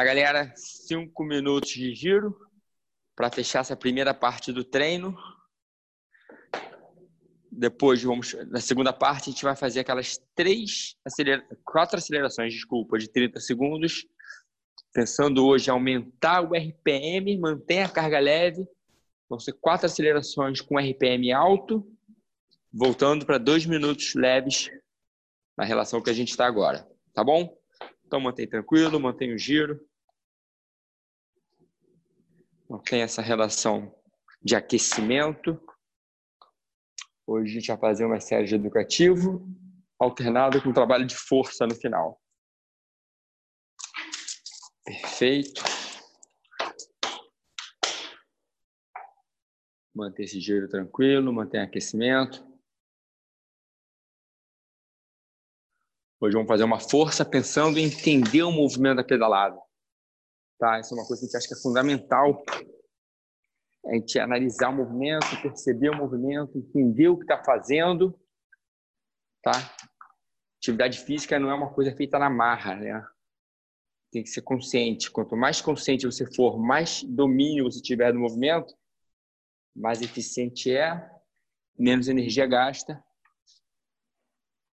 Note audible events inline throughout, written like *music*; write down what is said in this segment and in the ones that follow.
Vamos lá, galera. Cinco minutos de giro para fechar essa primeira parte do treino. Depois, vamos na segunda parte, a gente vai fazer aquelas três, acelera... quatro acelerações, desculpa, de 30 segundos. Pensando hoje aumentar o RPM, manter a carga leve. Vão ser quatro acelerações com RPM alto, voltando para dois minutos leves na relação que a gente está agora. Tá bom? Então mantém tranquilo, mantém o giro. Mantém essa relação de aquecimento. Hoje a gente vai fazer uma série de educativo alternado com trabalho de força no final. Perfeito. Manter esse giro tranquilo, mantém aquecimento. Hoje vamos fazer uma força pensando em entender o movimento da pedalada. Tá? Isso é uma coisa que a gente acha que é fundamental. A gente analisar o movimento, perceber o movimento, entender o que está fazendo. Tá? Atividade física não é uma coisa feita na marra, né? Tem que ser consciente. Quanto mais consciente você for, mais domínio você tiver do movimento, mais eficiente é, menos energia gasta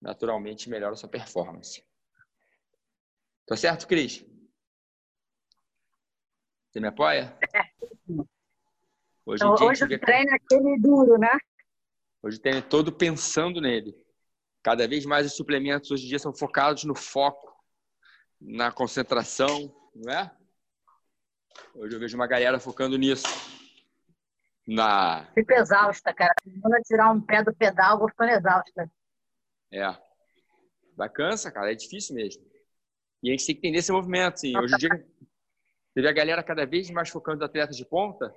naturalmente melhora a sua performance. Tá certo, Cris? Você me apoia? Hoje, então, hoje o treino é aquele duro, né? Hoje o treino é todo pensando nele. Cada vez mais os suplementos hoje em dia são focados no foco, na concentração, não é? Hoje eu vejo uma galera focando nisso. Na... Fico exausta, cara. Quando eu tirar um pé do pedal, vou ficando exausta. É. Vai cansa, cara. É difícil mesmo. E a gente tem que entender esse movimento. Assim. Hoje em dia, vê a galera cada vez mais focando nos atletas de ponta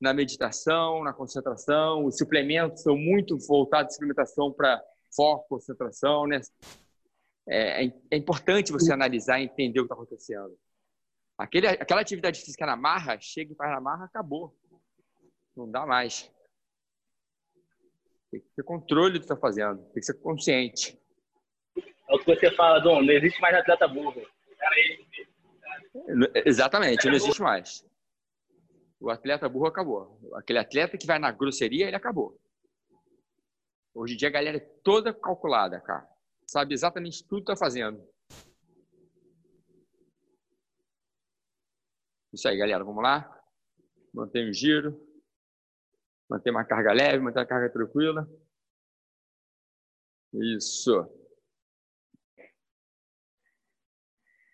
na meditação, na concentração. Os suplementos são muito voltados à suplementação para foco, concentração, né? É, é, é, importante você analisar e entender o que está acontecendo. Aquele, aquela atividade física na marra, chega e faz na marra, acabou. Não dá mais. Tem que ter controle do que está fazendo, tem que ser consciente. É o que você fala, Dom, não existe mais atleta burro. Exatamente, não existe mais. O atleta burro acabou. Aquele atleta que vai na grosseria, ele acabou. Hoje em dia a galera é toda calculada, cara. Sabe exatamente tudo que está fazendo. Isso aí, galera. Vamos lá? Mantém o giro. Manter uma carga leve, manter a carga tranquila. Isso.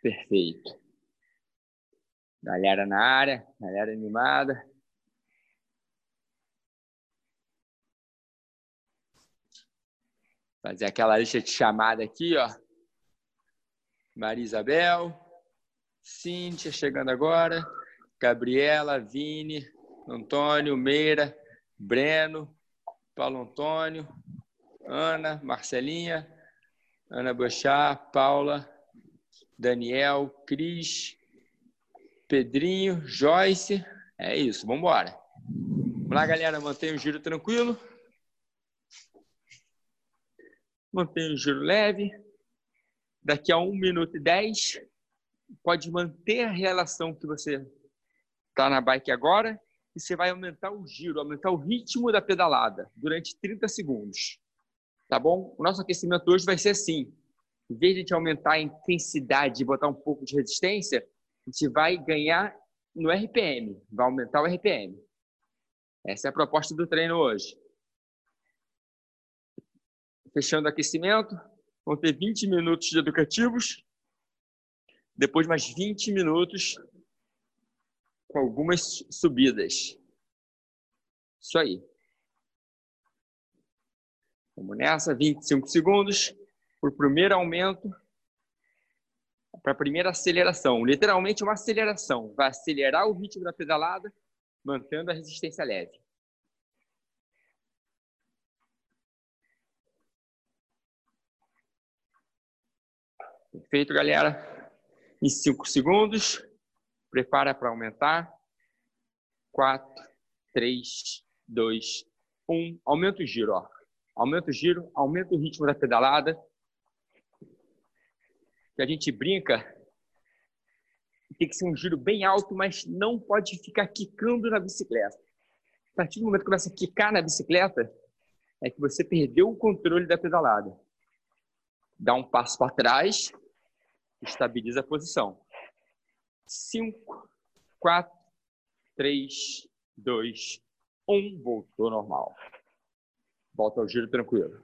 Perfeito. Galera na área, galera animada. Fazer aquela lista de chamada aqui, ó. Maria Isabel, Cíntia chegando agora, Gabriela, Vini, Antônio, Meira, Breno, Paulo Antônio, Ana, Marcelinha, Ana Bochá, Paula, Daniel, Cris, Pedrinho, Joyce. É isso, vamos embora. Vamos lá, galera, mantenha o giro tranquilo. Mantenha o giro leve. Daqui a 1 minuto e 10, pode manter a relação que você está na bike agora e você vai aumentar o giro, aumentar o ritmo da pedalada durante 30 segundos. Tá bom? O nosso aquecimento hoje vai ser assim. Em vez de a gente aumentar a intensidade e botar um pouco de resistência, a gente vai ganhar no RPM, vai aumentar o RPM. Essa é a proposta do treino hoje. Fechando o aquecimento, vão ter 20 minutos de educativos, depois mais 20 minutos com algumas subidas. Isso aí. Vamos nessa, 25 segundos para o primeiro aumento, para a primeira aceleração. Literalmente uma aceleração. Vai acelerar o ritmo da pedalada, mantendo a resistência leve. Perfeito, galera. Em 5 segundos. Prepara para aumentar. 4, 3, 2, 1. Aumenta o giro. Ó. Aumenta o giro, aumenta o ritmo da pedalada. Que a gente brinca tem que ser um giro bem alto, mas não pode ficar quicando na bicicleta. A partir do momento que começa a quicar na bicicleta, é que você perdeu o controle da pedalada. Dá um passo para trás, estabiliza a posição. 5, 4, 3, 2, 1. Voltou normal. Volta ao giro tranquilo.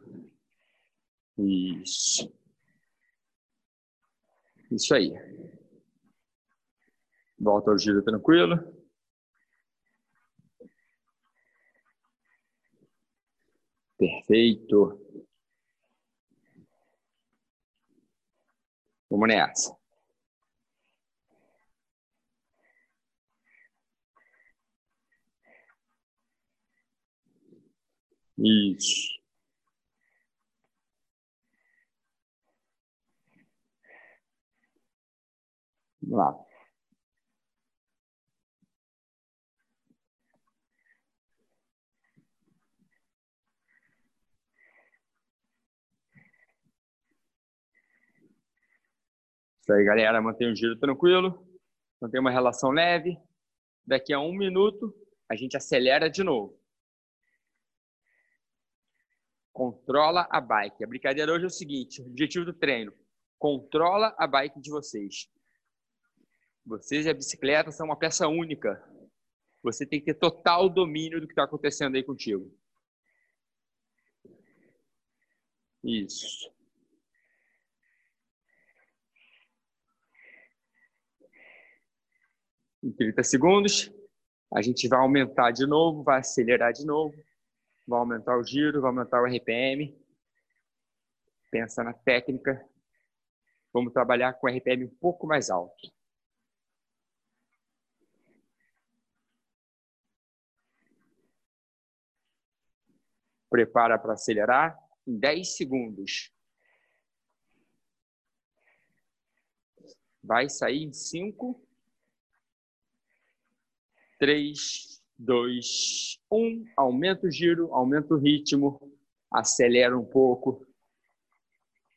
Isso. Isso aí. Volta ao giro tranquilo. Perfeito. Vamos nessa. Isso. Vamos lá. Isso aí, galera. Mantém o giro tranquilo. Mantém uma relação leve. Daqui a um minuto, a gente acelera de novo. Controla a bike. A brincadeira hoje é o seguinte: o objetivo do treino. Controla a bike de vocês. Vocês e a bicicleta são uma peça única. Você tem que ter total domínio do que está acontecendo aí contigo. Isso. em 30 segundos. A gente vai aumentar de novo, vai acelerar de novo, vai aumentar o giro, vai aumentar o RPM. Pensa na técnica. Vamos trabalhar com RPM um pouco mais alto. Prepara para acelerar em 10 segundos. Vai sair em 5, 3, 2, 1. Aumenta o giro, aumenta o ritmo, acelera um pouco,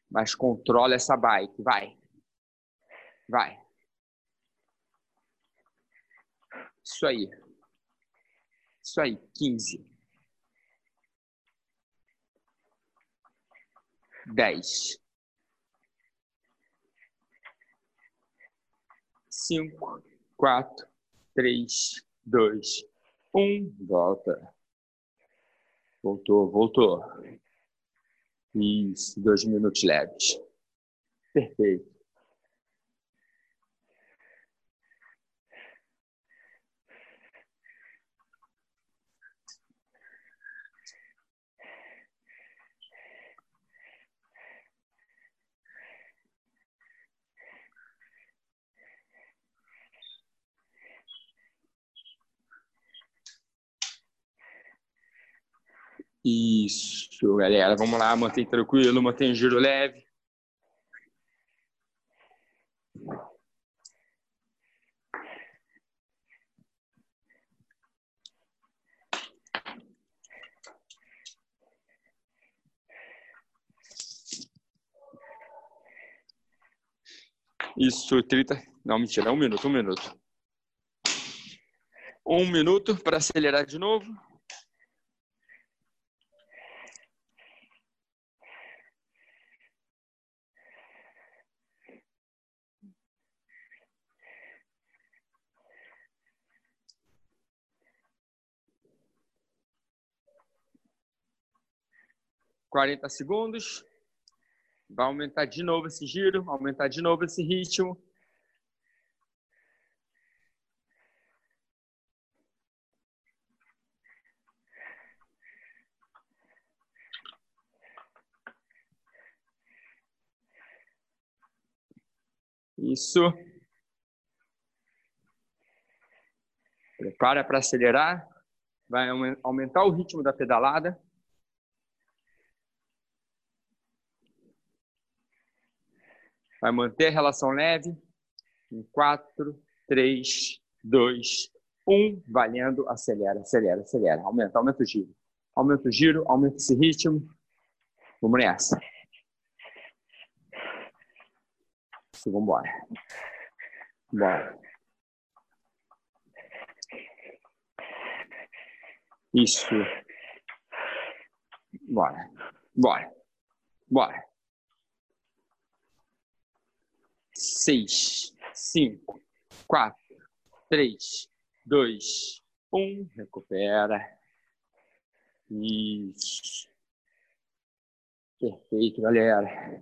mas controla essa bike. Vai. Vai. Isso aí. Isso aí, 15. 10. 5, 4, 3, dois, um, volta. Voltou, voltou. Isso, dois minutos leves. Perfeito. Isso, galera. Vamos lá, mantém tranquilo, mantém giro leve. Isso, 30. Não, mentira, um minuto, um minuto. Um minuto para acelerar de novo. Quarenta segundos. Vai aumentar de novo esse giro, aumentar de novo esse ritmo. Isso. Prepara para acelerar. Vai aumentar o ritmo da pedalada. Vai manter a relação leve. Em 4, 3, 2, 1. Valendo, acelera, acelera, acelera. Aumenta, aumenta o giro. Aumenta o giro, aumenta esse ritmo. Vamos nessa. Isso, vamos embora. Bora. Isso. Bora. Bora. Bora. Seis, cinco, quatro, três, dois, um. Recupera. Isso. Perfeito, galera.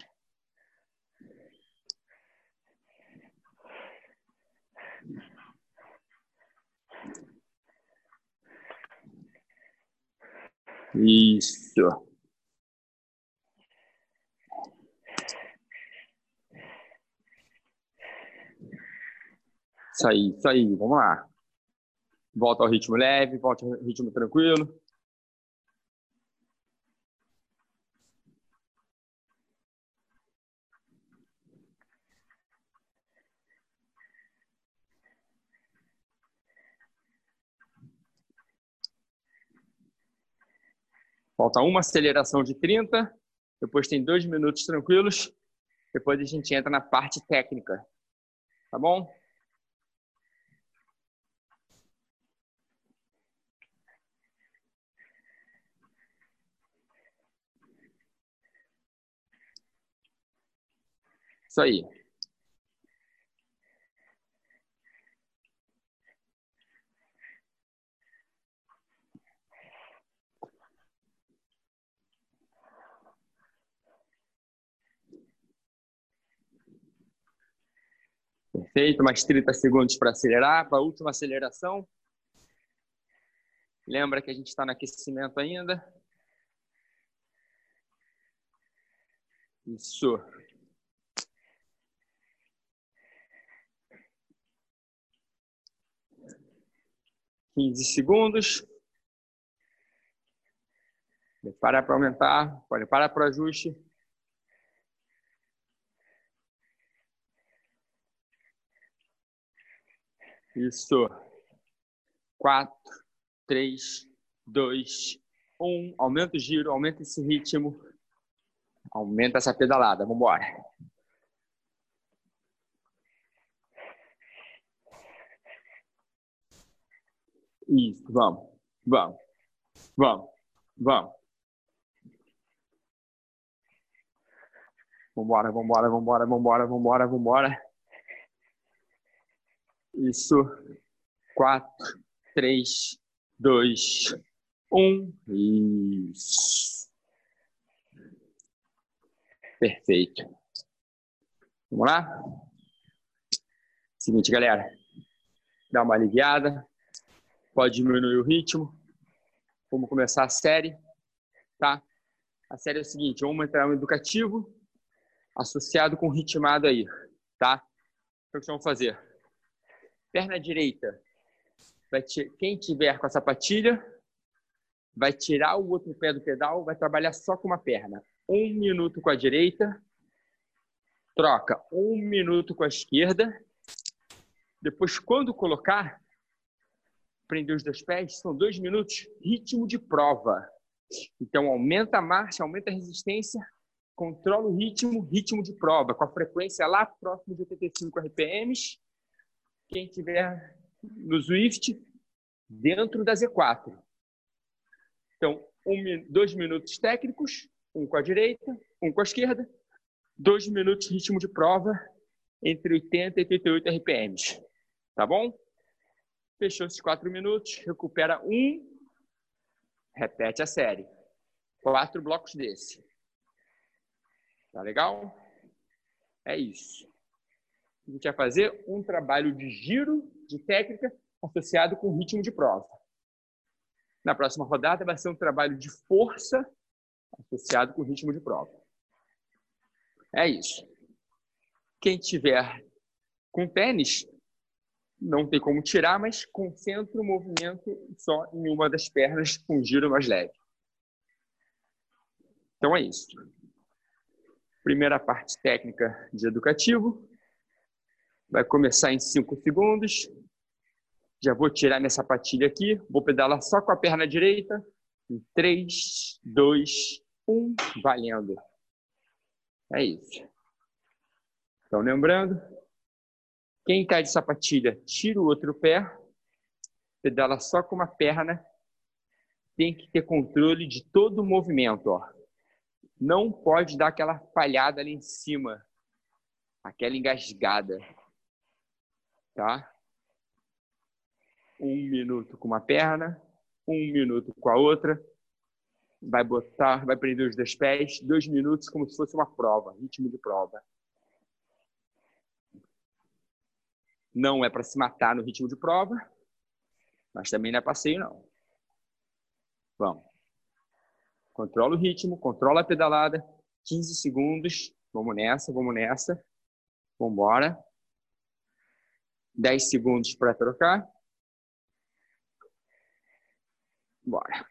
Isso. Isso aí, isso aí, vamos lá. Volta ao ritmo leve, volta ao ritmo tranquilo. Falta uma aceleração de 30, depois tem dois minutos tranquilos, depois a gente entra na parte técnica. Tá bom? Isso aí. Perfeito, mais 30 segundos para acelerar, para a última aceleração. Lembra que a gente está no aquecimento ainda. Isso. Quinze segundos. Para para aumentar, pode parar para o ajuste. Isso. Quatro, três, dois, um. Aumenta o giro, aumenta esse ritmo. Aumenta essa pedalada. Vamos embora. Isso, vamos, vamos, vamos, vamos. Vambora, vambora, vambora, vambora, vambora, vambora. Isso. Quatro, três, dois, um. Isso. Perfeito. Vamos lá? Seguinte, galera. Dá uma aliviada. Pode diminuir o ritmo. Vamos começar a série, tá? A série é o seguinte, vamos entrar no educativo associado com ritmado aí, tá? Então, o que vamos fazer? Perna direita, vai quem tiver com a sapatilha, vai tirar o outro pé do pedal, vai trabalhar só com uma perna. Um minuto com a direita, troca um minuto com a esquerda. Depois, quando colocar, prender os dois pés, são dois minutos, ritmo de prova. Então, aumenta a marcha, aumenta a resistência, controla o ritmo, ritmo de prova, com a frequência lá próximo de 85 RPMs quem tiver no Swift dentro da Z4. Então, um, dois minutos técnicos, um com a direita, um com a esquerda, dois minutos ritmo de prova entre 80 e 88 RPMs. Tá bom? Fechou esses quatro minutos, recupera um, repete a série. Quatro blocos desse. Tá legal? É isso a gente vai fazer um trabalho de giro de técnica associado com ritmo de prova. Na próxima rodada vai ser um trabalho de força associado com ritmo de prova. É isso. Quem tiver com tênis, não tem como tirar, mas concentra o movimento só em uma das pernas com giro mais leve. Então é isso. Primeira parte técnica de educativo. Vai começar em 5 segundos. Já vou tirar minha sapatilha aqui. Vou pedalar só com a perna direita. Em 3, 2, 1. Valendo. É isso. Então, lembrando, quem está de sapatilha, tira o outro pé. Pedala só com uma perna tem que ter controle de todo o movimento. Ó. Não pode dar aquela falhada ali em cima, aquela engasgada. Tá? Um minuto com uma perna, um minuto com a outra. Vai botar, vai prender os dois pés, dois minutos como se fosse uma prova, ritmo de prova. Não é para se matar no ritmo de prova, mas também não é passeio, não. Vamos. Controla o ritmo, controla a pedalada. 15 segundos. Vamos nessa, vamos nessa. Vamos embora. 10 segundos para trocar. Bora.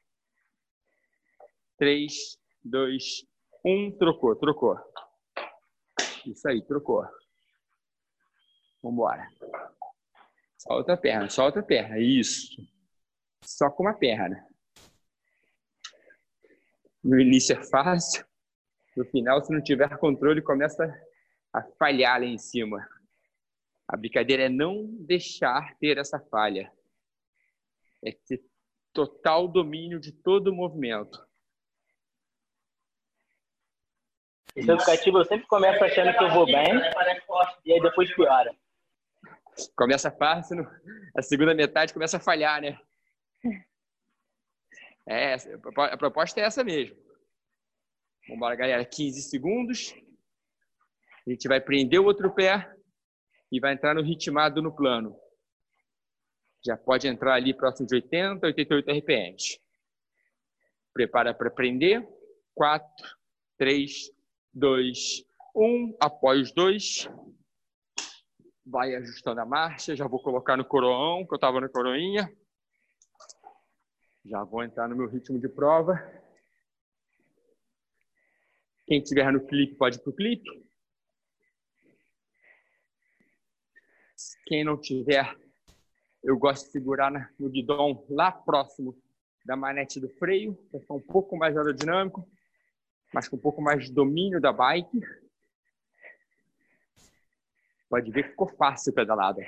3, 2, 1. Trocou, trocou. Isso aí, trocou. Vamos embora. Solta a perna, solta a perna. Isso. Só com uma perna. No início é fácil, no final, se não tiver controle, começa a falhar lá em cima. A brincadeira é não deixar ter essa falha. É ter total domínio de todo o movimento. Esse educativo eu sempre começo achando que eu vou bem e aí depois piora. Começa fácil, a segunda metade começa a falhar, né? *laughs* É, a proposta é essa mesmo. Vamos embora, galera. 15 segundos. A gente vai prender o outro pé e vai entrar no ritmado no plano. Já pode entrar ali próximo de 80, 88 RPMs. Prepara para prender. 4, 3, 2, 1. Apoia os dois. Vai ajustando a marcha. Já vou colocar no coroão, que eu estava na coroinha. Já vou entrar no meu ritmo de prova. Quem estiver no clipe pode ir para o clipe. Quem não tiver, eu gosto de segurar no guidão lá próximo da manete do freio, para ficar um pouco mais aerodinâmico, mas com um pouco mais de domínio da bike. Pode ver que ficou fácil pedalada.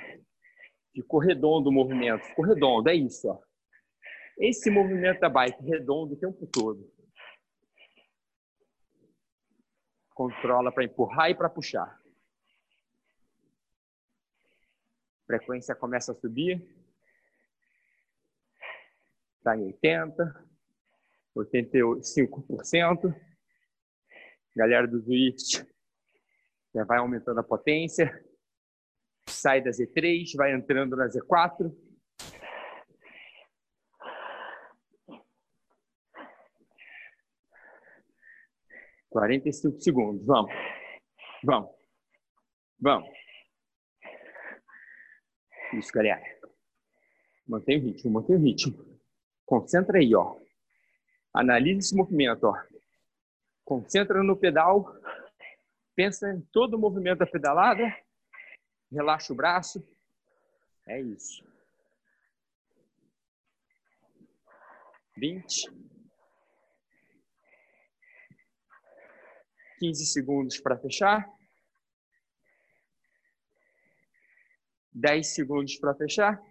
Ficou redondo o movimento, ficou redondo, é isso. Ó. Esse movimento da bike redondo o tempo todo. Controla para empurrar e para puxar. frequência começa a subir. Está em 80, 85%. Galera do Zwift já vai aumentando a potência. Sai da Z3, vai entrando na Z4. 45 segundos. Vamos. Vamos. Vamos. Isso, galera. Mantém o ritmo, mantém o ritmo. Concentra aí, ó. Analise esse movimento, ó. Concentra no pedal. Pensa em todo o movimento da pedalada. Relaxa o braço. É isso. 20. 15 segundos para fechar. 10 segundos para fechar.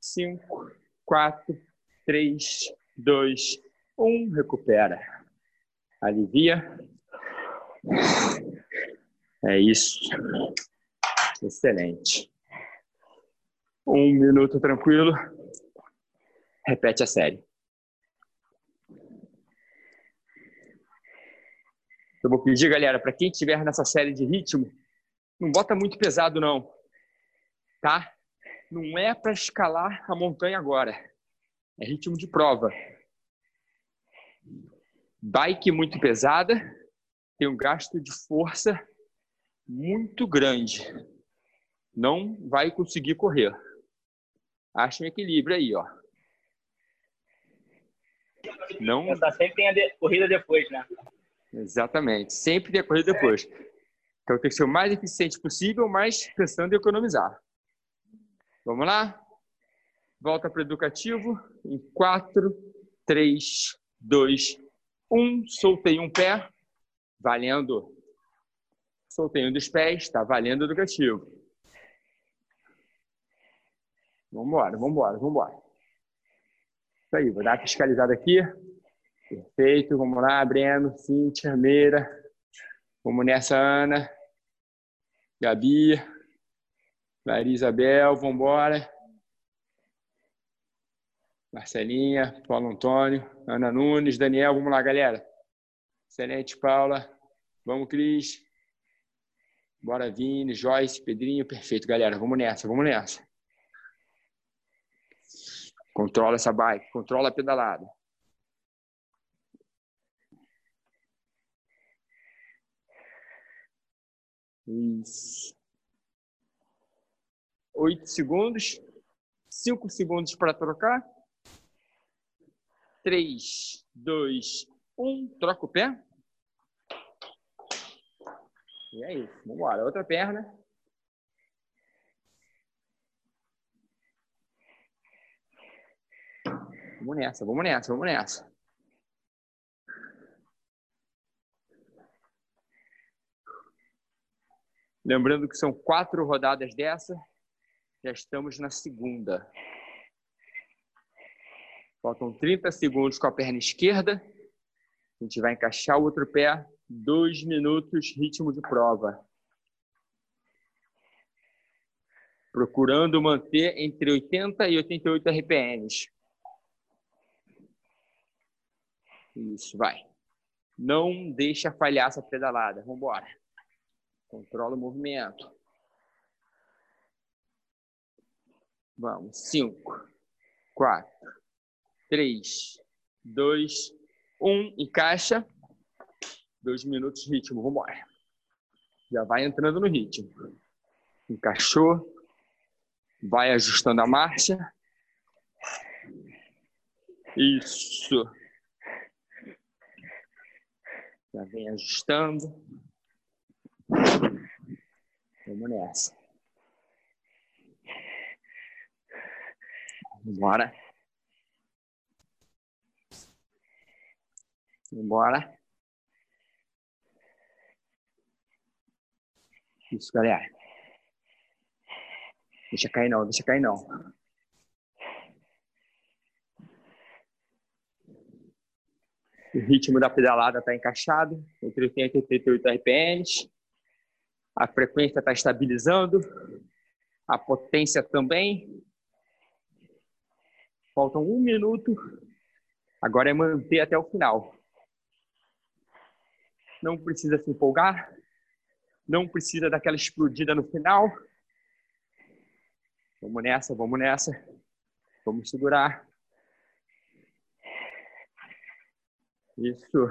5, 4, 3, 2, 1. Recupera. Alivia. É isso. Excelente. Um minuto tranquilo. Repete a série. Eu vou pedir, galera, para quem estiver nessa série de ritmo, não bota muito pesado, não. Tá? Não é para escalar a montanha agora. É ritmo de prova. Bike muito pesada, tem um gasto de força muito grande. Não vai conseguir correr. Acha um equilíbrio aí, ó. Não. Essa sempre tem a de... corrida depois, né? Exatamente. Sempre tem a corrida depois. Então tem que ser o mais eficiente possível, mas pensando em economizar. Vamos lá? Volta para o educativo. Em 4, 3, 2, 1. Soltei um pé. Valendo. Soltei um dos pés. Está valendo educativo. Vambora, vambora, vambora. Isso aí, vou dar uma fiscalizada aqui. Perfeito, vamos lá, Breno, Cíntia, Meira. Vamos nessa, Ana. Gabi. Maria Isabel, vambora. Marcelinha, Paulo Antônio, Ana Nunes, Daniel, vamos lá, galera. Excelente, Paula. Vamos, Cris. Bora, Vini, Joyce, Pedrinho. Perfeito, galera. Vamos nessa, vamos nessa. Controla essa bike, controla a pedalada. Isso. Oito segundos. Cinco segundos para trocar. Três, dois, um. Troca o pé. E é isso. Vamos embora. Outra perna. Vamos nessa, vamos nessa, vamos nessa. Lembrando que são quatro rodadas dessa, já estamos na segunda. Faltam 30 segundos com a perna esquerda. A gente vai encaixar o outro pé. Dois minutos, ritmo de prova. Procurando manter entre 80 e 88 RPMs. Isso, vai. Não deixa falhar essa pedalada. Vamos embora. Controla o movimento. Vamos. Cinco, quatro, três, dois, um. Encaixa. Dois minutos ritmo. Vamos embora. Já vai entrando no ritmo. Encaixou. Vai ajustando a marcha. Isso. Já vem ajustando. Vamos nessa. Vambora. Vambora. Isso, galera. Deixa cair não, deixa cair não. O ritmo da pedalada está encaixado, entre 80 e 38 RPMs. A frequência está estabilizando. A potência também. Faltam um minuto. Agora é manter até o final. Não precisa se empolgar. Não precisa daquela explodida no final. Vamos nessa, vamos nessa. Vamos segurar. Isso.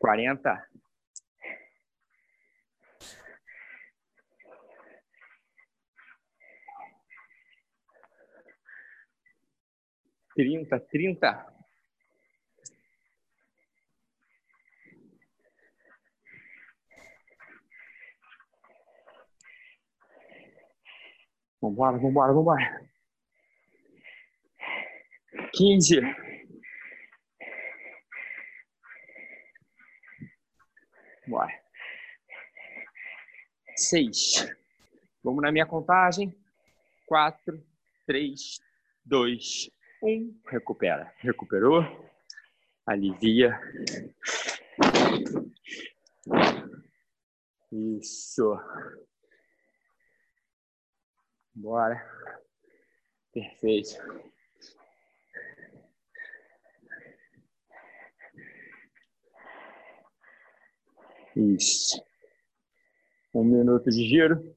Quarenta. Trinta, trinta. Vambora, vambora, vambora. 15. Bora. Seis. Vamos na minha contagem. Quatro, três, dois, um. Recupera. Recuperou. Alivia. Isso. Bora. Perfeito. Isso. Um minuto de giro.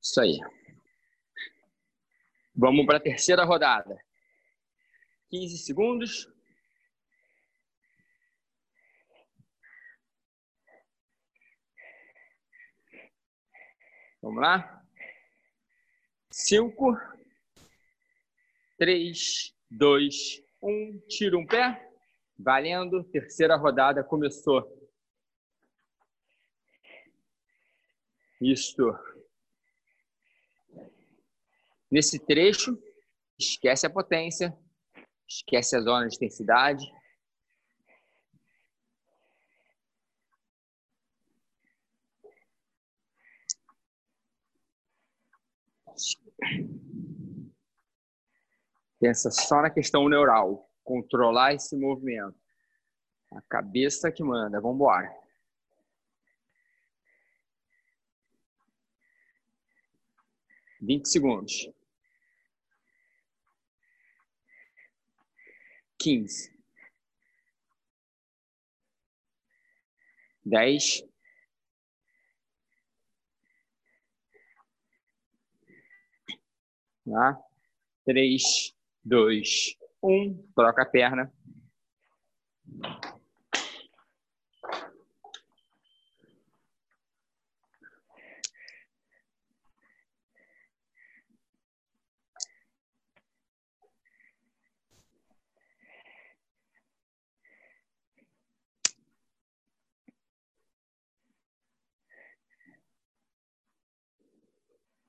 Isso aí. Vamos para a terceira rodada. 15 segundos. Vamos lá? Cinco, três, dois, um. Tira um pé. Valendo. Terceira rodada começou. Isso. Nesse trecho, esquece a potência, esquece a zona de intensidade. Pensa só na questão neural, controlar esse movimento. A cabeça que manda, vamos embora. Vinte segundos. Quinze. Dez. Tá? Três, dois, um. Troca a perna.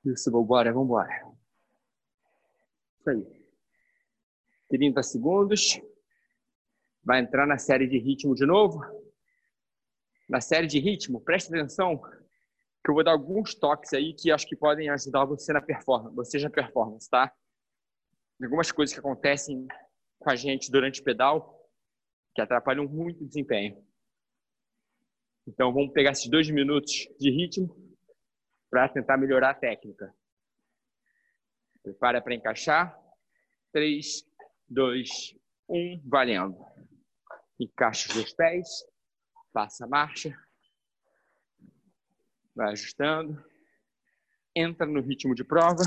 Isso, vambora, vambora. Isso aí. 30 segundos. Vai entrar na série de ritmo de novo. Na série de ritmo, preste atenção que eu vou dar alguns toques aí que acho que podem ajudar você na performance, você na performance, tá? Algumas coisas que acontecem com a gente durante o pedal que atrapalham muito o desempenho. Então, vamos pegar esses dois minutos de ritmo para tentar melhorar a técnica. Prepara para encaixar. 3, 2, 1, valendo. Encaixa os dois pés. Passa a marcha. Vai ajustando. Entra no ritmo de prova.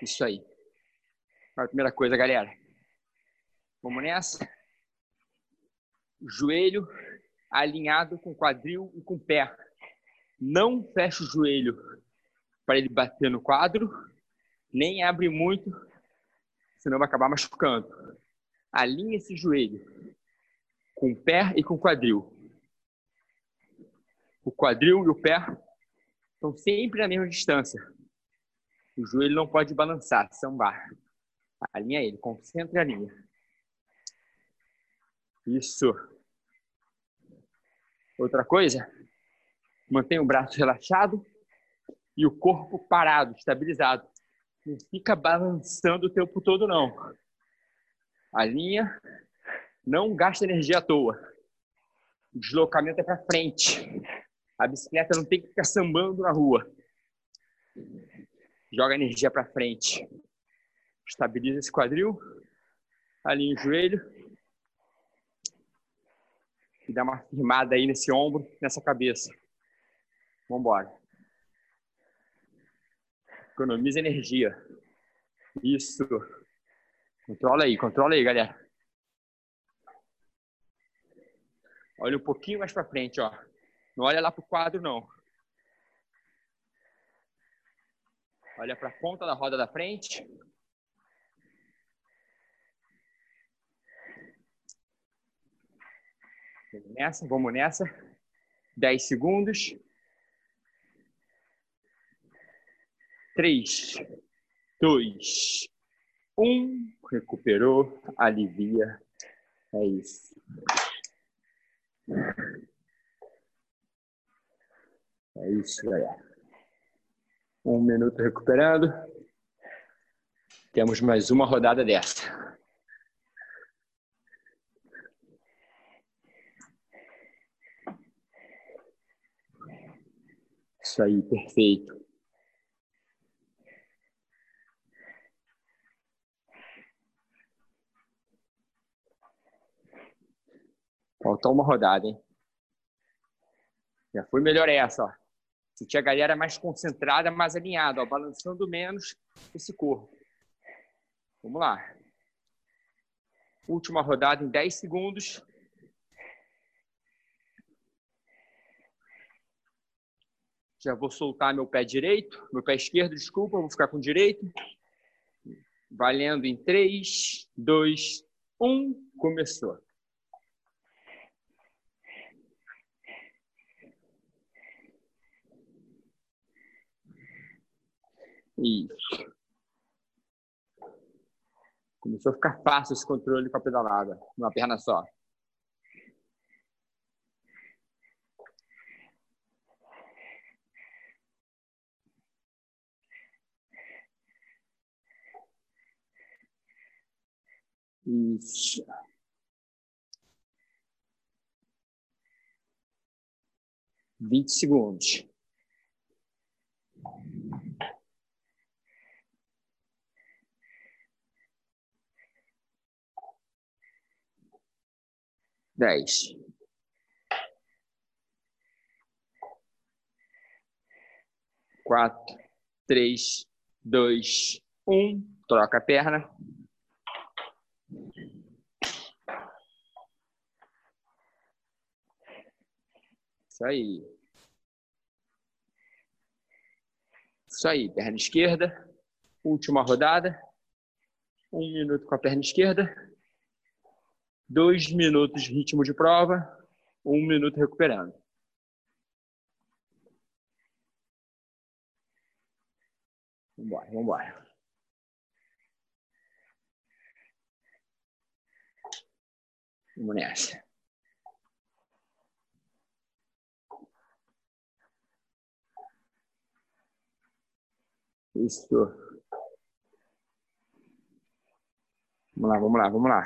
Isso aí. A primeira coisa, galera. Vamos nessa. Joelho alinhado com quadril e com pé. Não fecha o joelho para ele bater no quadro, nem abre muito, senão vai acabar machucando. Alinha esse joelho com o pé e com o quadril. O quadril e o pé estão sempre na mesma distância. O joelho não pode balançar, sambar. Alinha ele, concentra a linha. Isso. Outra coisa, mantenha o braço relaxado e o corpo parado, estabilizado. Não fica balançando o tempo todo, não. A linha não gasta energia à toa. O deslocamento é para frente. A bicicleta não tem que ficar sambando na rua. Joga energia para frente. Estabiliza esse quadril. Alinha o joelho e dá uma firmada aí nesse ombro, nessa cabeça. Vamos embora. Economiza energia. Isso. Controla aí, controla aí, galera. Olha um pouquinho mais para frente, ó. Não olha lá pro quadro, não. Olha para a ponta da roda da frente. Vamos nessa, vamos nessa. 10 segundos. 3, 2, 1. Recuperou, alivia. É isso. É isso, galera. Um minuto recuperando. Temos mais uma rodada dessa. Isso aí, perfeito. Faltou uma rodada, hein? Já foi melhor essa, ó. Senti a galera mais concentrada, mais alinhada, ó, balançando menos esse corpo. Vamos lá. Última rodada em 10 segundos. Já vou soltar meu pé direito, meu pé esquerdo, desculpa, vou ficar com o direito. Valendo em 3, 2, 1, começou. Isso. Começou a ficar fácil esse controle com a pedalada, numa perna só. Isso. Vinte segundos. Dez. Quatro, três, dois, um. Troca a perna. Isso aí. Isso aí, perna esquerda. Última rodada. Um minuto com a perna esquerda. Dois minutos ritmo de prova. Um minuto recuperando. Vambora, vambora. Vamos nessa. Isso. Vamos lá, vamos lá, vamos lá.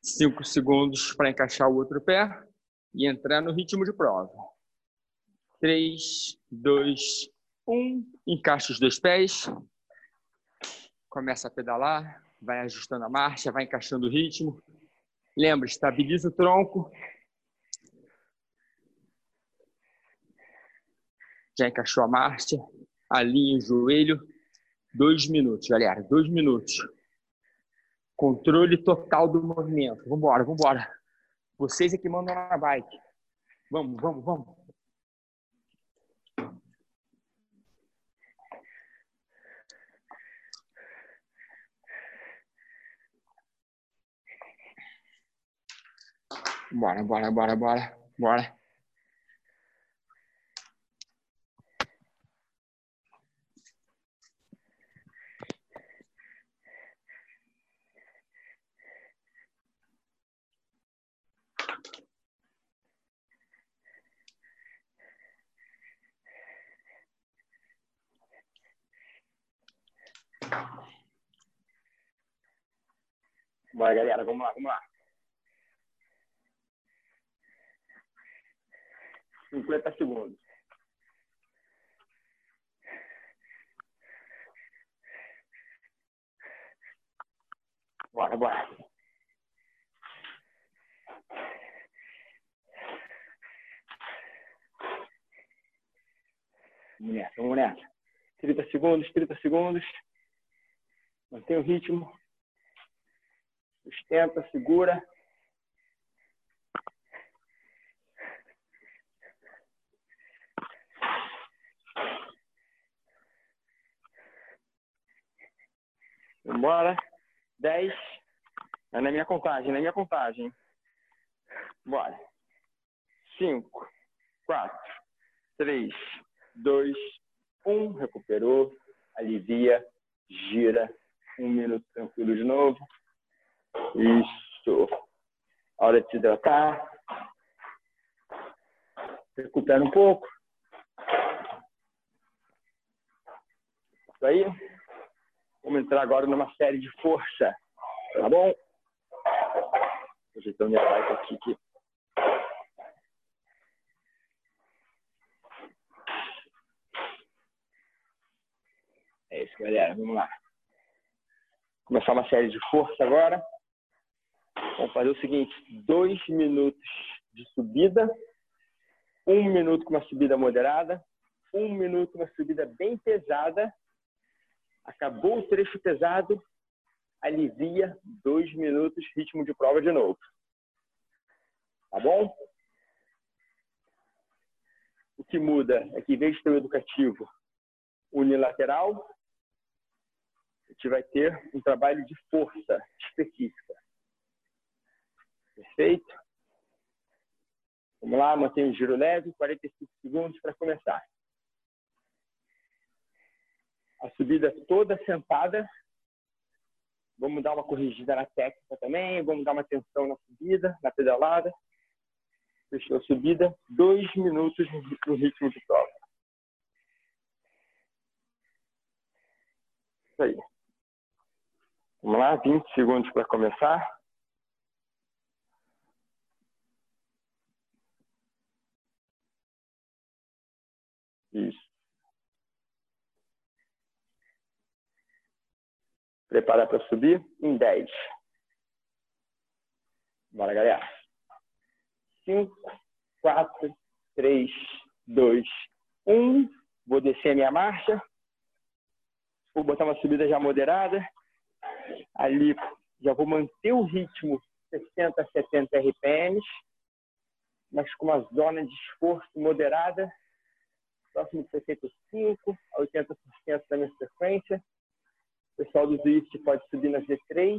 Cinco segundos para encaixar o outro pé e entrar no ritmo de prova. Três, dois, um. Encaixa os dois pés. Começa a pedalar, vai ajustando a marcha, vai encaixando o ritmo. Lembra, estabiliza o tronco, já encaixou a marcha, alinha o joelho. Dois minutos, galera, dois minutos. Controle total do movimento. Vambora, vambora. Vocês é que mandam na bike. Vamos, vamos, vamos. Bora, bora, bora, bora, bora. Bora, galera, vamos lá, vamos lá. 50 segundos. Bora, bora. Vamos nessa, vamos nessa. 30 segundos, 30 segundos. Mantém o ritmo. Sustenta, segura. Vambora. Dez. É na minha contagem, na minha contagem. Bora. Cinco, quatro, três, dois, um. Recuperou. Alivia. Gira. Um minuto tranquilo de novo. Isso. Hora de se hidratar. Recupera um pouco. Isso aí. Vamos entrar agora numa série de força. Tá bom? Ajeitando minha bike aqui. aqui. É isso, galera. Vamos lá. Começar uma série de força agora. Vamos fazer o seguinte: dois minutos de subida, um minuto com uma subida moderada, um minuto com uma subida bem pesada. Acabou o trecho pesado, alivia dois minutos, ritmo de prova de novo. Tá bom? O que muda é que, em vez de ter o educativo unilateral, a gente vai ter um trabalho de força específica. Perfeito? Vamos lá, mantém o giro leve, 45 segundos para começar. A subida toda sentada. Vamos dar uma corrigida na técnica também, vamos dar uma atenção na subida, na pedalada. Fechou a subida, dois minutos no ritmo de prova. Isso aí. Vamos lá, 20 segundos para começar. Isso. Prepara para subir em 10. Bora, galera. 5, 4, 3, 2, 1. Vou descer a minha marcha. Vou botar uma subida já moderada. Ali já vou manter o ritmo 60, 70 RPMs, mas com uma zona de esforço moderada próximo de 65% a 80% da minha frequência. Pessoal do Zwift pode subir nas V3.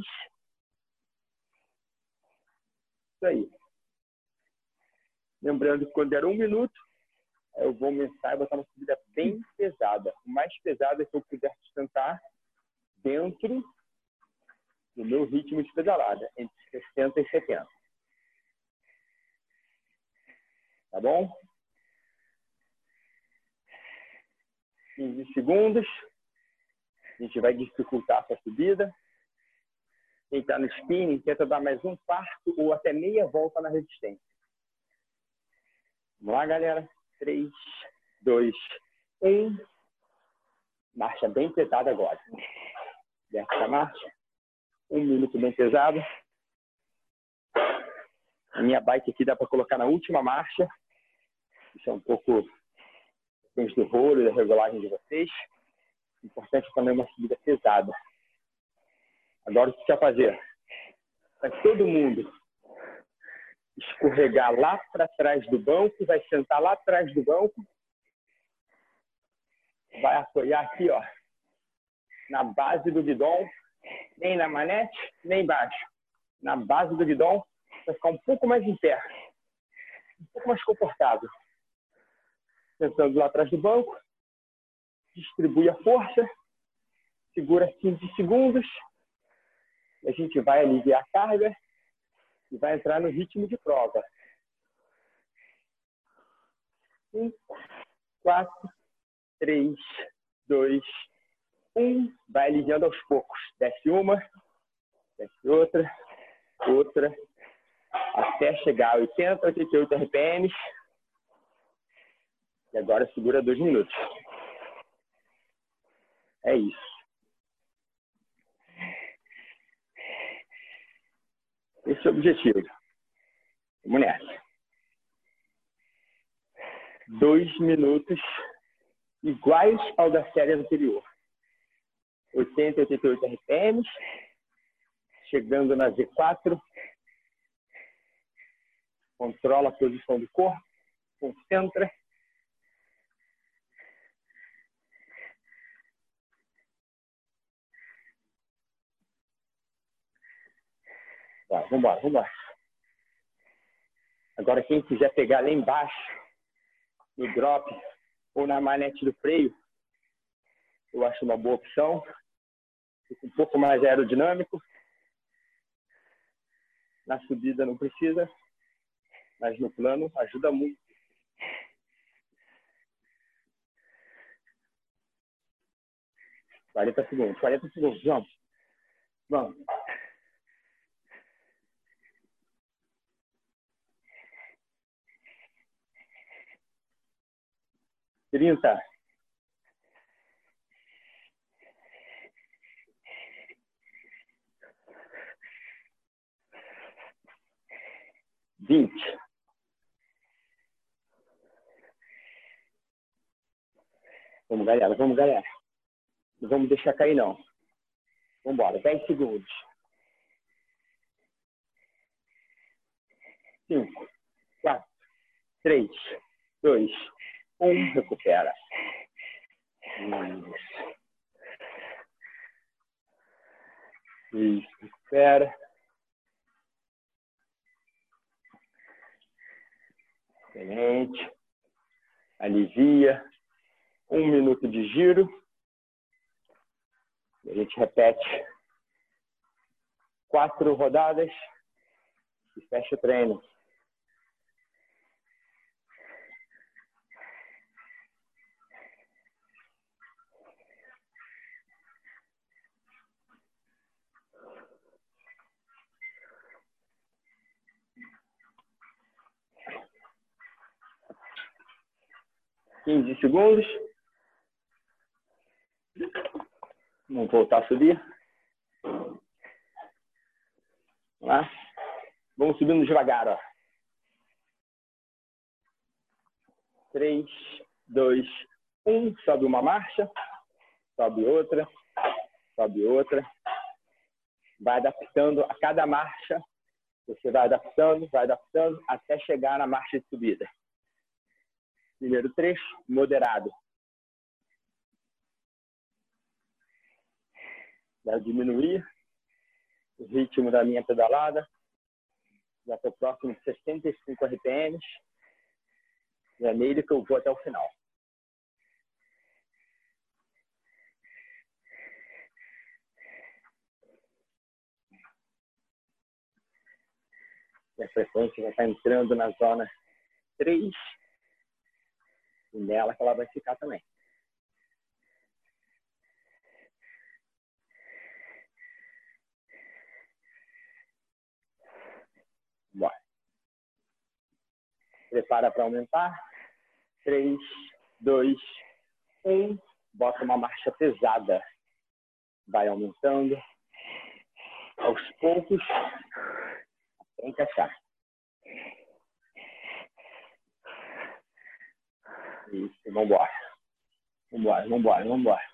Isso aí. Lembrando que quando der um minuto, eu vou aumentar e botar uma subida bem pesada. O mais pesada que eu puder sustentar dentro do meu ritmo de pedalada, entre 60 e 70. Tá bom? 15 segundos. A gente vai dificultar essa subida. Quem está no spinning, tenta dar mais um quarto ou até meia volta na resistência. Vamos lá, galera. 3, 2, 1. Marcha bem pesada agora. Desce a marcha. Um minuto bem pesado. A minha bike aqui dá para colocar na última marcha. Isso é um pouco questões do rolo e da regulagem de vocês. Importante também uma subida pesada. Agora, o que você vai fazer? Vai todo mundo escorregar lá para trás do banco, vai sentar lá atrás do banco, vai apoiar aqui, ó, na base do guidão, nem na manete, nem embaixo. Na base do guidão, vai ficar um pouco mais em pé, um pouco mais confortável sentando lá atrás do banco, distribui a força, segura 15 segundos, a gente vai aliviar a carga e vai entrar no ritmo de prova. 5, 4, 3, 2, 1. Vai aliviando aos poucos. Desce uma, desce outra, outra, até chegar a 80, 88 RPMs. E agora segura dois minutos. É isso. Esse é o objetivo. Vamos nessa. Dois minutos iguais ao da série anterior. 80 e 88 RPMs. Chegando na Z4. Controla a posição do corpo. Concentra Vamos embora, vamos embora. Agora, quem quiser pegar lá embaixo, no drop ou na manete do freio, eu acho uma boa opção. Fica um pouco mais aerodinâmico. Na subida não precisa, mas no plano ajuda muito. Quarenta segundos, quarenta segundos, vamos. Vamos. 30. Vinte. Vamos, galera, vamos, galera. Não vamos deixar cair, não. Vamos embora, dez segundos. Cinco, quatro, três, dois, um, recupera. Isso. Isso, recupera. Excelente. Alivia. Um minuto de giro. E a gente repete quatro rodadas e fecha o treino. Quinze segundos. Vamos voltar a subir. Vamos lá. Vamos subindo devagar, ó. Três, dois, um. Sobe uma marcha. Sobe outra. Sobe outra. Vai adaptando a cada marcha. Você vai adaptando, vai adaptando até chegar na marcha de subida. Primeiro trecho, moderado. Vai diminuir o ritmo da minha pedalada. Já estou próximo de 65 RPMs. E é nele que eu vou até o final. E a frequência já está entrando na zona 3. Nela que ela vai ficar também. Bora. Prepara para aumentar. 3, 2, 1. Bota uma marcha pesada. Vai aumentando. Aos poucos. Até encaixar. Isso, vamos embora. Vamos embora, vamos embora,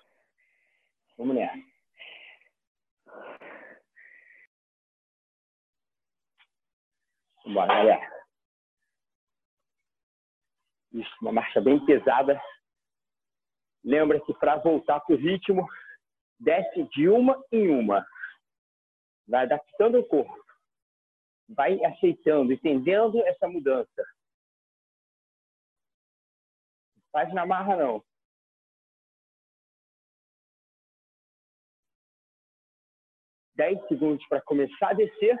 vamos nessa. Vamos galera. Isso, uma marcha bem pesada. Lembra que para voltar para o ritmo, desce de uma em uma. Vai adaptando o corpo. Vai aceitando, entendendo essa mudança. Faz na marra, não. Dez segundos para começar a descer.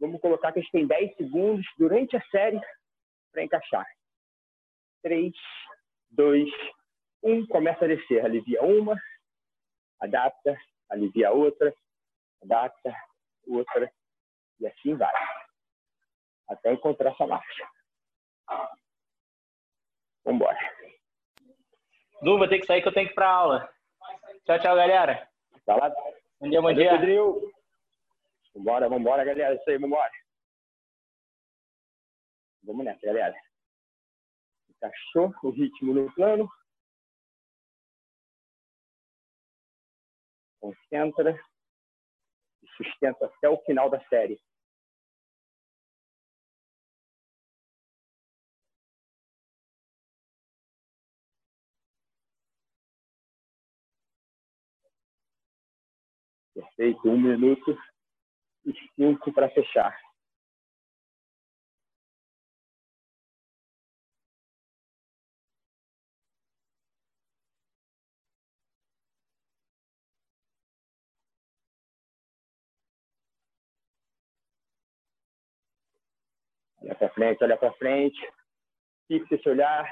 Vamos colocar que a gente tem 10 segundos durante a série para encaixar. 3, 2, 1. Começa a descer. Alivia uma, adapta, alivia outra, adapta, outra. E assim vai. Até encontrar essa marcha. Vamos embora. Du, vou ter que sair que eu tenho que ir para aula. Tchau, tchau, galera. Tá lá? Bom dia, bom dia. Pedrinho. Vambora, vambora, galera. Isso aí, vambora. Vamos nessa, galera. Encaixou o ritmo no plano. Concentra e sustenta até o final da série. Perfeito, um minuto e cinco para fechar. Olha para frente, olha para frente. Fixa esse olhar.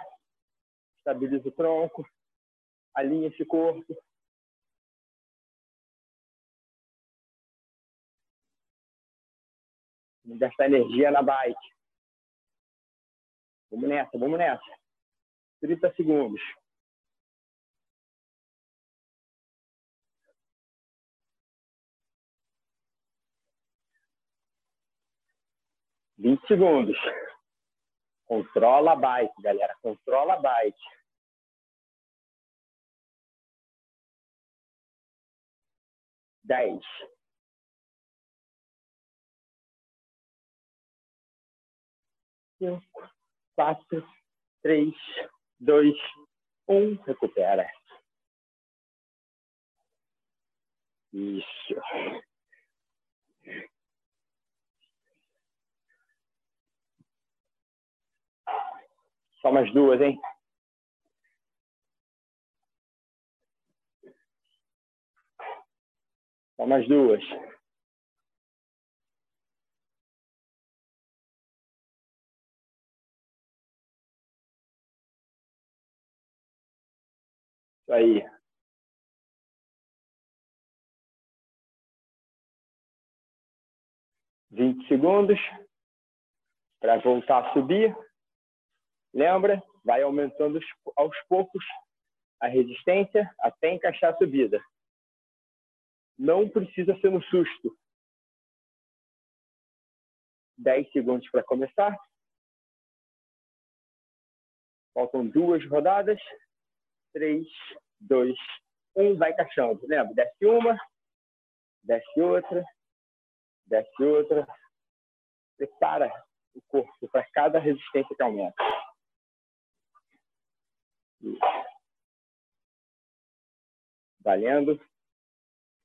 Estabiliza o tronco. Alinha esse corpo. Vamos gastar energia na bike. Vamos nessa, vamos nessa. 30 segundos. Vinte segundos. Controla a bike, galera. Controla a bike. Dez. Cinco, quatro, três, dois, um. Recupera. Isso. Só mais duas, hein? Só mais duas. Aí. Vinte segundos para voltar a subir. Lembra? Vai aumentando aos poucos a resistência até encaixar a subida. Não precisa ser no susto. 10 segundos para começar. Faltam duas rodadas. 3, 2, 1. Vai encaixando. Lembra? Desce uma, desce outra, desce outra. Prepara o corpo para cada resistência que aumenta. Valendo.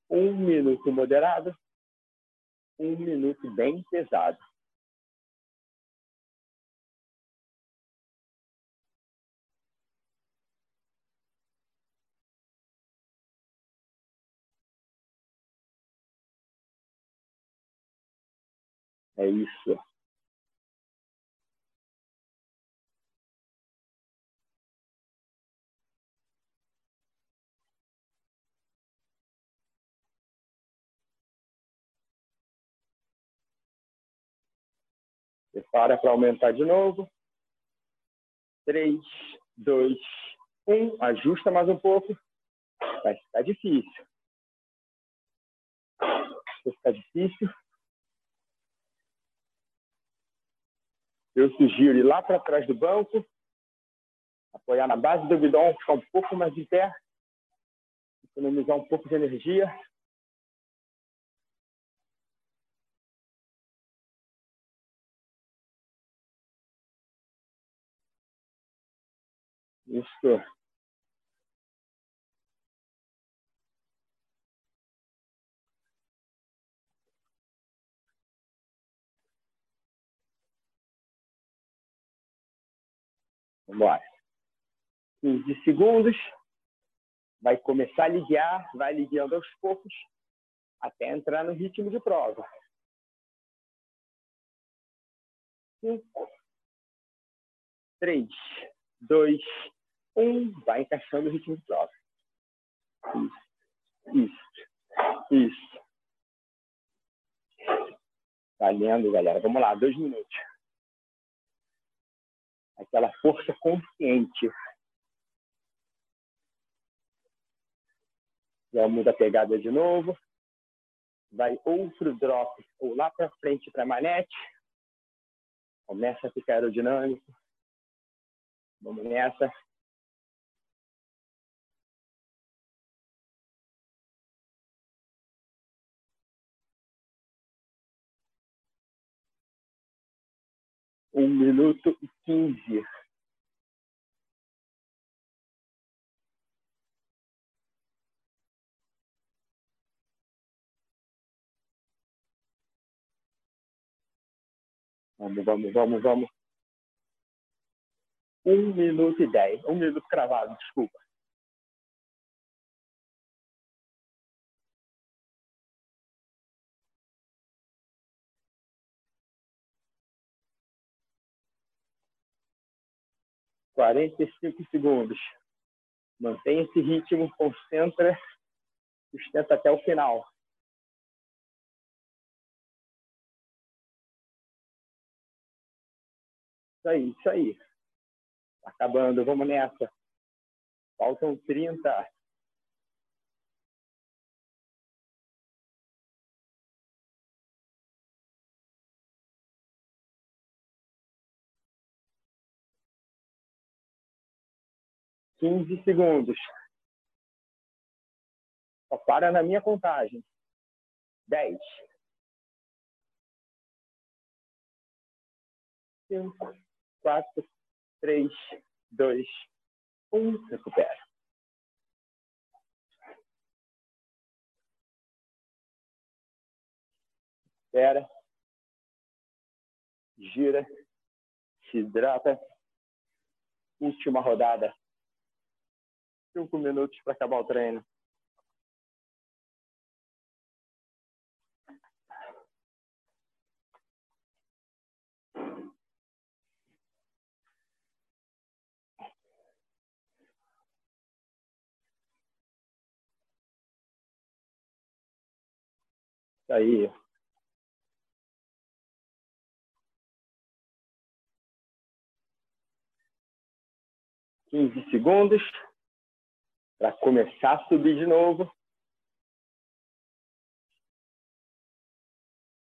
Um minuto moderado. Um minuto bem pesado. É isso. Prepara para aumentar de novo. 3, 2, 1. Ajusta mais um pouco. Vai ficar difícil. Vai ficar difícil. Eu sugiro ir lá para trás do banco, apoiar na base do guidão, ficar um pouco mais de pé, economizar um pouco de energia. Isso. Vamos embora. 15 segundos. Vai começar a ligar, vai ligando aos poucos, até entrar no ritmo de prova. 5, 3, 2, 1. Vai encaixando o ritmo de prova. Isso, isso, isso. Valendo, galera. Vamos lá, dois minutos aquela força consciente. Já muda a pegada de novo. Vai outro drop, ou lá para frente para a manete. Começa a ficar aerodinâmico. Vamos nessa. Um minuto e quinze. Vamos, vamos, vamos, vamos. Um minuto e dez. Um minuto cravado, desculpa. Quarenta e cinco segundos. Mantém esse ritmo, concentra, sustenta até o final. Isso aí, isso aí. Tá acabando, vamos nessa. Faltam 30. Quinze segundos. Só para na minha contagem. Dez. Cinco quatro, três, dois, um. Recupera. Recupera. Gira. Se hidrata. Última rodada. Cinco minutos para acabar o treino. aí. 15 segundos para começar a subir de novo.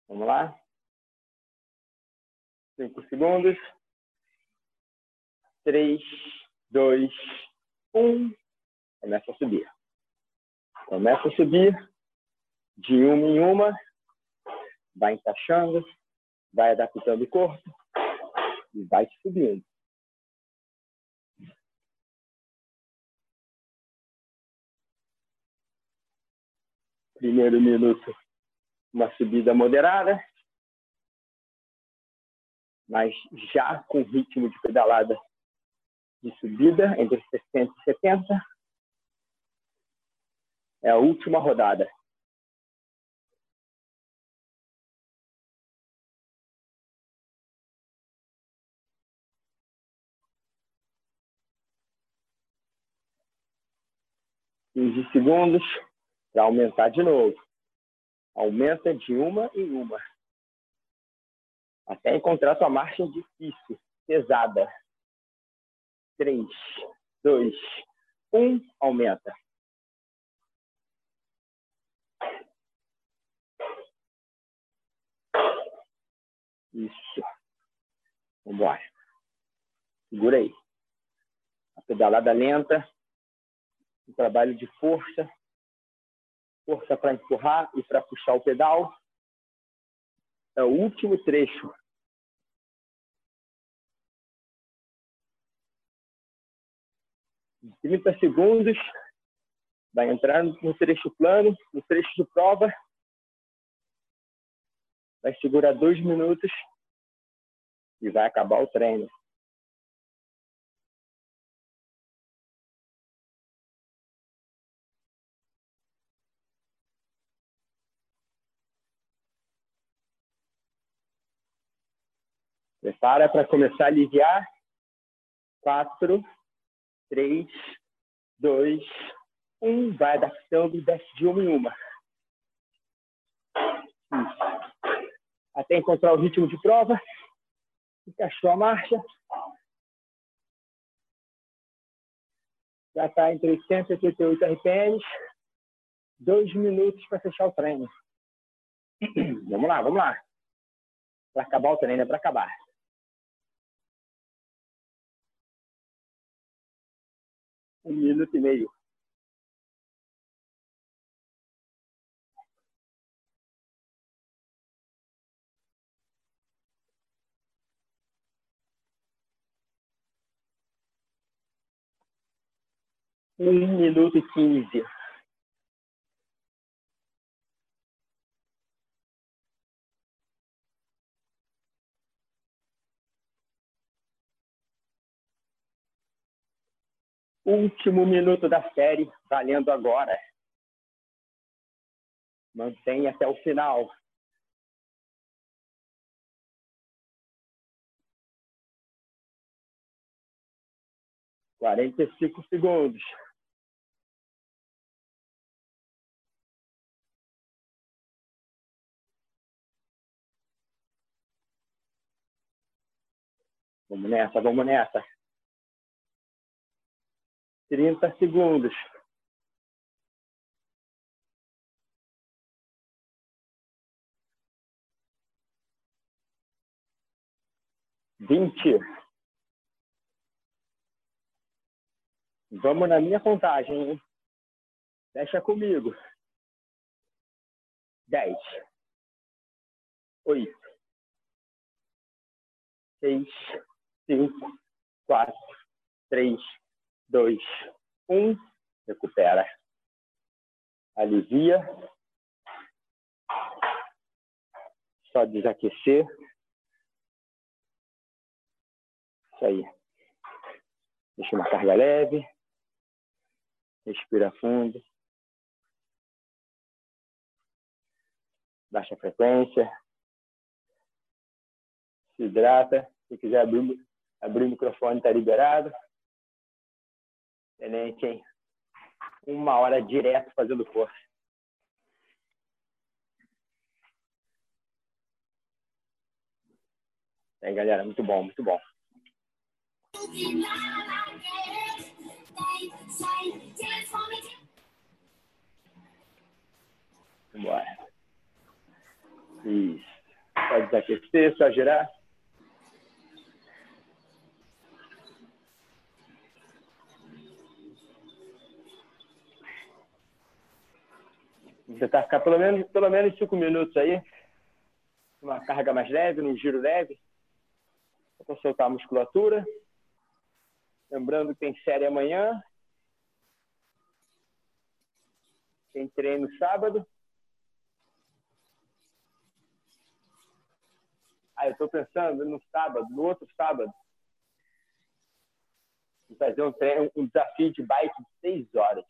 Vamos lá. 5 segundos. 3, 2, 1. Começa a subir. Começa a subir de uma em uma. Vai encaixando, vai adaptando o corpo e vai subindo. Primeiro minuto, uma subida moderada, mas já com ritmo de pedalada de subida entre 60 e 70. É a última rodada. Quinze segundos para aumentar de novo. Aumenta de uma em uma. Até encontrar sua marcha difícil, pesada. Três, dois, um, aumenta. Isso. Vamos embora. Segura aí. A pedalada lenta. Um trabalho de força força para empurrar e para puxar o pedal. É o último trecho. Em 30 segundos, vai entrar no trecho plano, no trecho de prova. Vai segurar dois minutos e vai acabar o treino. Prepara para começar a aliviar. Quatro, três, dois, um. Vai adaptando e desce de uma em uma. Isso. Até encontrar o ritmo de prova. Encaixou a marcha. Já está entre 80 e 88 RPMs. Dois minutos para fechar o treino. *clears throat* Vamos lá, vamos lá. Para acabar o treino é para acabar. Um minuto e meio. Um minuto e quinze. Último minuto da série, valendo agora. Mantém até o final. Quarenta e cinco segundos. Vamos nessa, vamos nessa. 30 segundos. Vinte. Vamos na minha contagem, hein? Fecha comigo. Dez. Oito. Seis. Cinco. Quatro. Três dois, um. Recupera. Alivia. Só desaquecer. Isso aí. Deixa uma carga leve. Respira fundo. Baixa a frequência. Se hidrata. Se quiser abrir, abrir o microfone, está liberado. Excelente, hein? Uma hora direto fazendo força. aí, galera, muito bom, muito bom. Bora. Isso. Pode desaquecer, só girar. Vou tentar ficar pelo menos, pelo menos cinco minutos aí. Uma carga mais leve, num giro leve. Para soltar a musculatura. Lembrando que tem série amanhã. Tem treino sábado. Ah, eu estou pensando no sábado, no outro sábado, fazer um, treino, um desafio de bike de seis horas.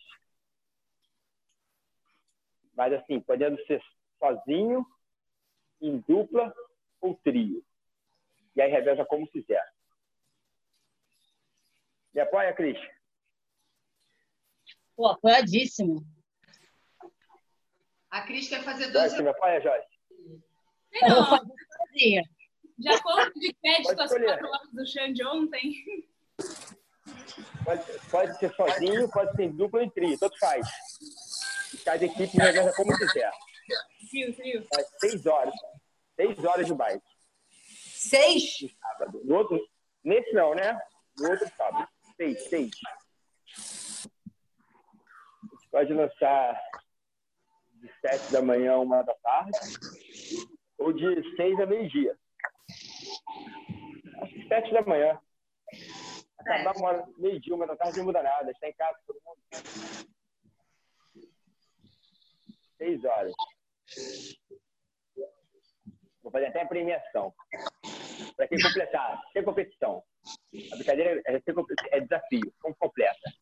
Mas assim, podendo ser sozinho, em dupla ou trio. E aí reveza como quiser. Me apoia, Cris? Pô, apoiadíssimo. A Cris quer fazer dois. Joyce, me apoia, Joyce? Não, já foi de crédito as quatro horas do Xande ontem. Pode, pode ser sozinho, pode ser em dupla ou em trio, tanto faz. Cada equipe reserva como quiser. Trio, trio. É seis horas. Seis horas de bike. Seis? No sábado. No outro, nesse não, né? No outro sábado. Seis, seis. A gente pode lançar de sete da manhã a uma da tarde ou de seis a meio-dia. Acho que sete da manhã. Acabar uma meio-dia, uma da tarde não muda nada. Está em casa todo mundo. Seis horas. Vou fazer até a premiação. Para quem completar, sem competição. A brincadeira é, é desafio. Como completa?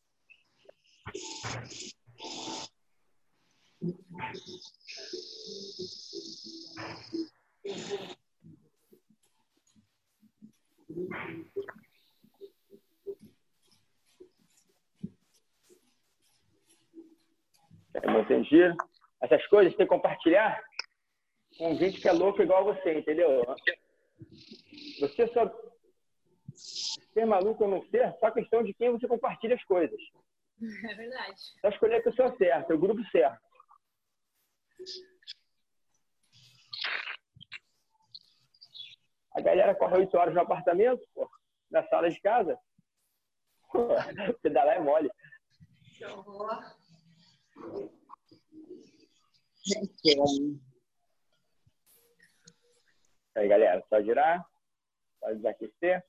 É, manter. Essas coisas tem que compartilhar com gente que é louco igual você, entendeu? Você só ser maluco ou não ser, só questão de quem você compartilha as coisas. *laughs* É verdade. Só escolher a pessoa certa, o grupo certo. A galera corre oito horas no apartamento, pô, na sala de casa. Pô, *laughs* pedalar é mole. Que horror. Aí, galera, só girar, só desaquecer.